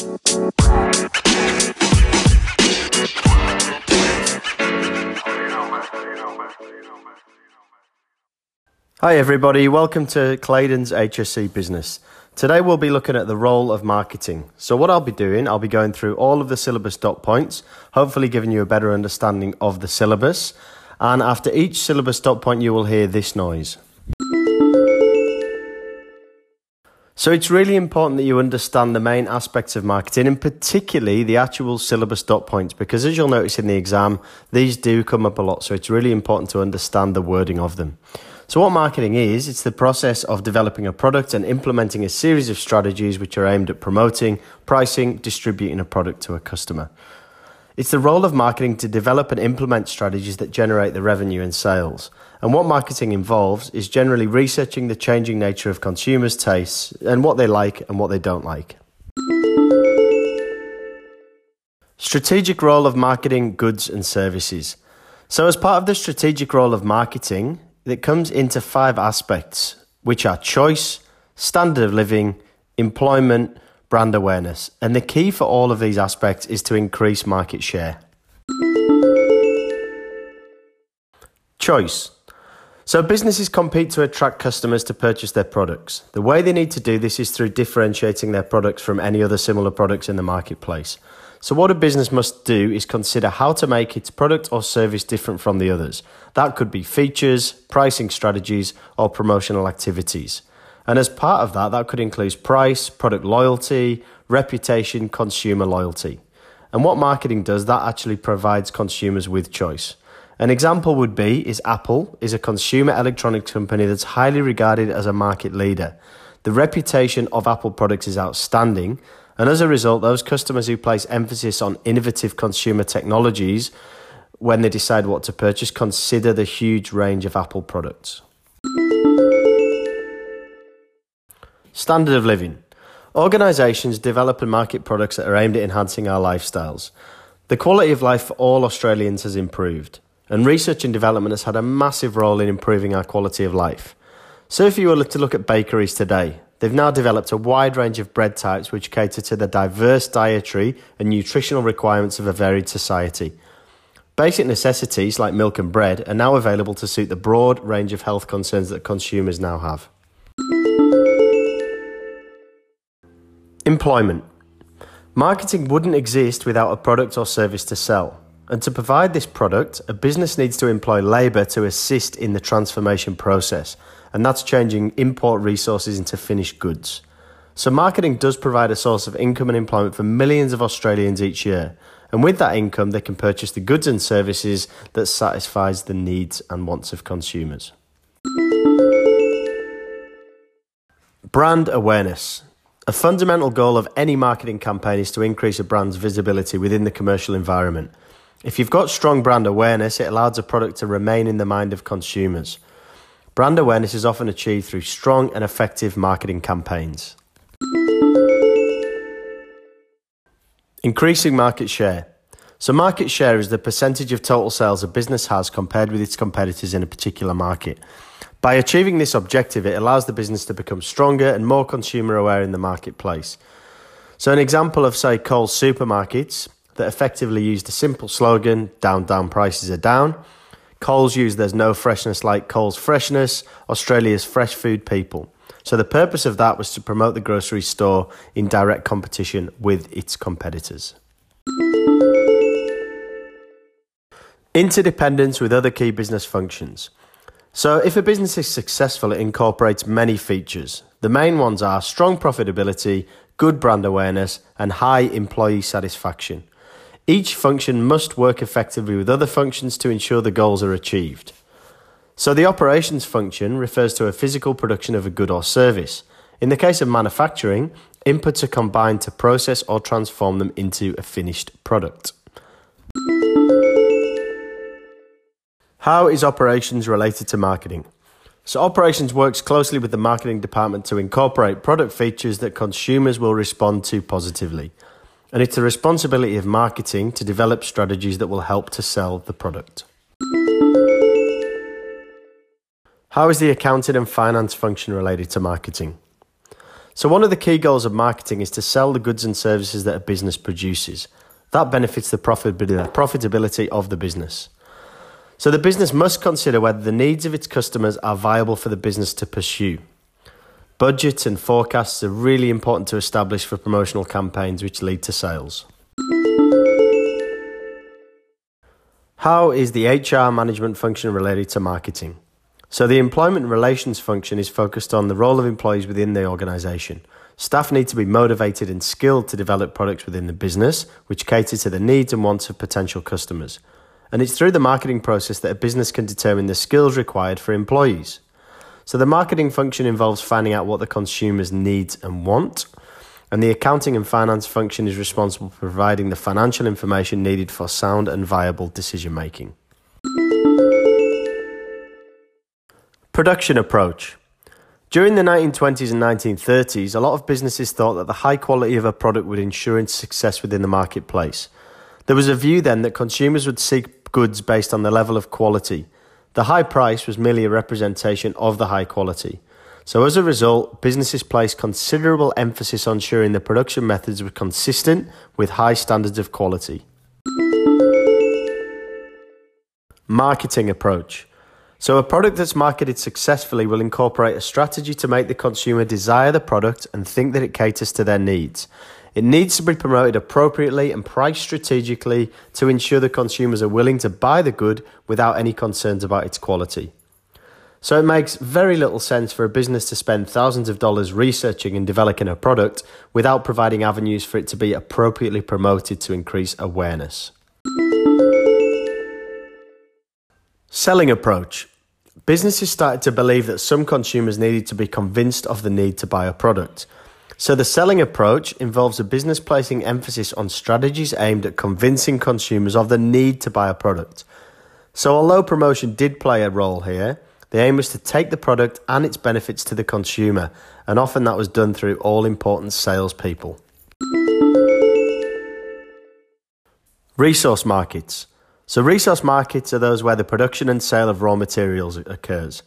Hi, everybody. Welcome to Claydon's HSC Business. Today, we'll be looking at the role of marketing. So, what I'll be doing, I'll be going through all of the syllabus dot points, hopefully, giving you a better understanding of the syllabus. And after each syllabus dot point, you will hear this noise. So, it's really important that you understand the main aspects of marketing, and particularly the actual syllabus dot points, because as you'll notice in the exam, these do come up a lot. So, it's really important to understand the wording of them. So, what marketing is, it's the process of developing a product and implementing a series of strategies which are aimed at promoting, pricing, distributing a product to a customer. It's the role of marketing to develop and implement strategies that generate the revenue and sales. And what marketing involves is generally researching the changing nature of consumers' tastes and what they like and what they don't like. Strategic role of marketing goods and services. So, as part of the strategic role of marketing, it comes into five aspects, which are choice, standard of living, employment, brand awareness. And the key for all of these aspects is to increase market share. Choice. So, businesses compete to attract customers to purchase their products. The way they need to do this is through differentiating their products from any other similar products in the marketplace. So, what a business must do is consider how to make its product or service different from the others. That could be features, pricing strategies, or promotional activities. And as part of that, that could include price, product loyalty, reputation, consumer loyalty. And what marketing does, that actually provides consumers with choice. An example would be is Apple is a consumer electronics company that's highly regarded as a market leader. The reputation of Apple products is outstanding, and as a result, those customers who place emphasis on innovative consumer technologies when they decide what to purchase consider the huge range of Apple products. Standard of living. Organisations develop and market products that are aimed at enhancing our lifestyles. The quality of life for all Australians has improved, and research and development has had a massive role in improving our quality of life. So, if you were to look at bakeries today, They've now developed a wide range of bread types which cater to the diverse dietary and nutritional requirements of a varied society. Basic necessities like milk and bread are now available to suit the broad range of health concerns that consumers now have. Employment. Marketing wouldn't exist without a product or service to sell. And to provide this product, a business needs to employ labour to assist in the transformation process and that's changing import resources into finished goods. So, marketing does provide a source of income and employment for millions of Australians each year. And with that income, they can purchase the goods and services that satisfies the needs and wants of consumers. Brand awareness. A fundamental goal of any marketing campaign is to increase a brand's visibility within the commercial environment. If you've got strong brand awareness, it allows a product to remain in the mind of consumers. Brand awareness is often achieved through strong and effective marketing campaigns. Increasing market share. So, market share is the percentage of total sales a business has compared with its competitors in a particular market. By achieving this objective, it allows the business to become stronger and more consumer aware in the marketplace. So, an example of, say, Coles supermarkets that effectively used a simple slogan down, down, prices are down Coles used There's No Freshness Like Coles Freshness, Australia's fresh food people. So the purpose of that was to promote the grocery store in direct competition with its competitors. Interdependence with other key business functions. So, if a business is successful, it incorporates many features. The main ones are strong profitability, good brand awareness, and high employee satisfaction. Each function must work effectively with other functions to ensure the goals are achieved. So, the operations function refers to a physical production of a good or service. In the case of manufacturing, inputs are combined to process or transform them into a finished product. How is operations related to marketing? So, operations works closely with the marketing department to incorporate product features that consumers will respond to positively and it's the responsibility of marketing to develop strategies that will help to sell the product. How is the accounting and finance function related to marketing? So, one of the key goals of marketing is to sell the goods and services that a business produces. That benefits the profitability of the business. So, the business must consider whether the needs of its customers are viable for the business to pursue. Budgets and forecasts are really important to establish for promotional campaigns which lead to sales. How is the HR management function related to marketing? So, the employment relations function is focused on the role of employees within the organisation. Staff need to be motivated and skilled to develop products within the business, which cater to the needs and wants of potential customers. And it's through the marketing process that a business can determine the skills required for employees. So, the marketing function involves finding out what the consumers need and want, and the accounting and finance function is responsible for providing the financial information needed for sound and viable decision making. Production approach. During the 1920s and 1930s, a lot of businesses thought that the high quality of a product would ensure its success within the marketplace. There was a view then that consumers would seek goods based on the level of quality. The high price was merely a representation of the high quality. So, as a result, businesses placed considerable emphasis on ensuring the production methods were consistent with high standards of quality. Marketing approach. So, a product that's marketed successfully will incorporate a strategy to make the consumer desire the product and think that it caters to their needs. It needs to be promoted appropriately and priced strategically to ensure the consumers are willing to buy the good without any concerns about its quality. So it makes very little sense for a business to spend thousands of dollars researching and developing a product without providing avenues for it to be appropriately promoted to increase awareness. Selling approach. Businesses started to believe that some consumers needed to be convinced of the need to buy a product. So the selling approach involves a business placing emphasis on strategies aimed at convincing consumers of the need to buy a product. So although promotion did play a role here, the aim was to take the product and its benefits to the consumer, and often that was done through all important salespeople. Resource markets. So, resource markets are those where the production and sale of raw materials occurs.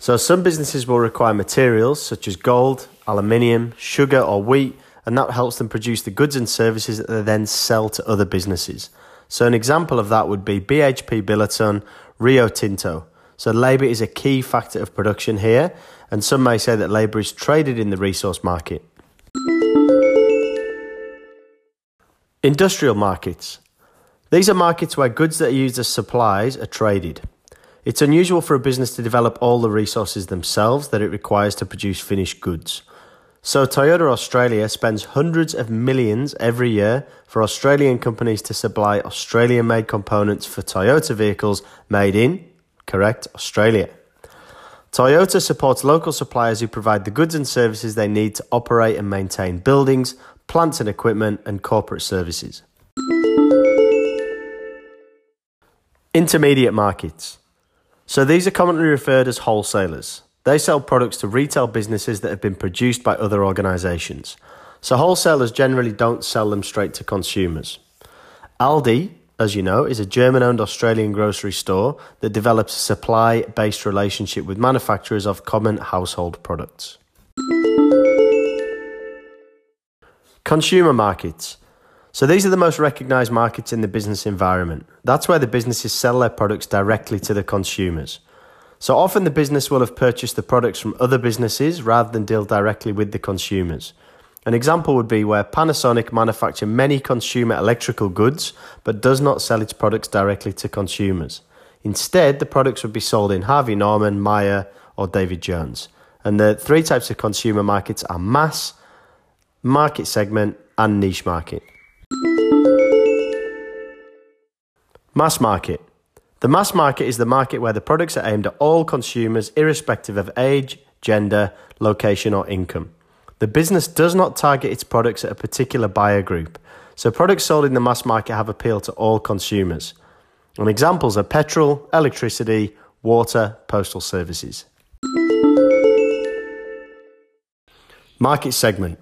So, some businesses will require materials such as gold, aluminium, sugar, or wheat, and that helps them produce the goods and services that they then sell to other businesses. So, an example of that would be BHP Billiton, Rio Tinto. So labour is a key factor of production here, and some may say that labour is traded in the resource market. Industrial markets. These are markets where goods that are used as supplies are traded. It's unusual for a business to develop all the resources themselves that it requires to produce finished goods. So, Toyota Australia spends hundreds of millions every year for Australian companies to supply Australian made components for Toyota vehicles made in Correct, Australia. Toyota supports local suppliers who provide the goods and services they need to operate and maintain buildings, plants and equipment, and corporate services. Intermediate markets. So these are commonly referred as wholesalers. They sell products to retail businesses that have been produced by other organisations. So wholesalers generally don't sell them straight to consumers. Aldi as you know, is a German owned Australian grocery store that develops a supply based relationship with manufacturers of common household products. Consumer markets. So these are the most recognized markets in the business environment. That's where the businesses sell their products directly to the consumers. So often the business will have purchased the products from other businesses rather than deal directly with the consumers. An example would be where Panasonic manufacture many consumer electrical goods but does not sell its products directly to consumers. Instead, the products would be sold in Harvey Norman, Myer, or David Jones. And the three types of consumer markets are mass, market segment, and niche market. Mass market. The mass market is the market where the products are aimed at all consumers, irrespective of age, gender, location, or income. The business does not target its products at a particular buyer group, so products sold in the mass market have appeal to all consumers. And examples are petrol, electricity, water, postal services. Market segment.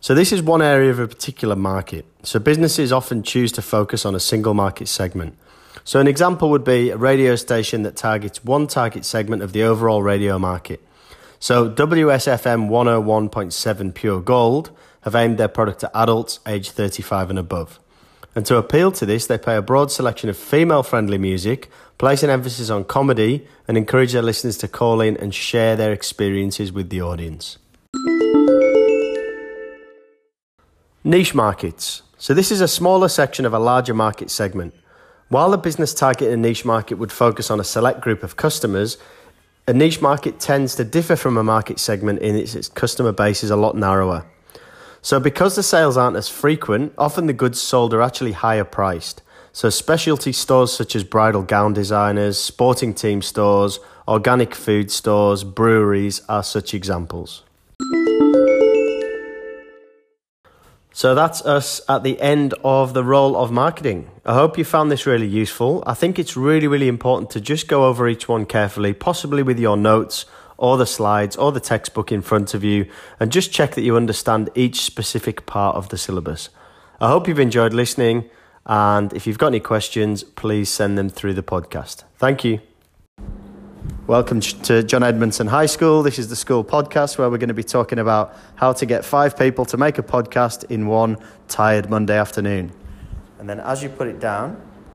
So, this is one area of a particular market. So, businesses often choose to focus on a single market segment. So, an example would be a radio station that targets one target segment of the overall radio market. So WSFM 101.7 Pure Gold have aimed their product to adults aged 35 and above. And to appeal to this, they play a broad selection of female friendly music, place an emphasis on comedy, and encourage their listeners to call in and share their experiences with the audience. Niche markets. So, this is a smaller section of a larger market segment. While a business targeting a niche market would focus on a select group of customers, a niche market tends to differ from a market segment in its, its customer base is a lot narrower. So, because the sales aren't as frequent, often the goods sold are actually higher priced. So, specialty stores such as bridal gown designers, sporting team stores, organic food stores, breweries are such examples. So that's us at the end of the role of marketing. I hope you found this really useful. I think it's really, really important to just go over each one carefully, possibly with your notes or the slides or the textbook in front of you, and just check that you understand each specific part of the syllabus. I hope you've enjoyed listening, and if you've got any questions, please send them through the podcast. Thank you. Welcome to John Edmondson High School. This is the school podcast where we're going to be talking about how to get five people to make a podcast in one tired Monday afternoon. And then as you put it down,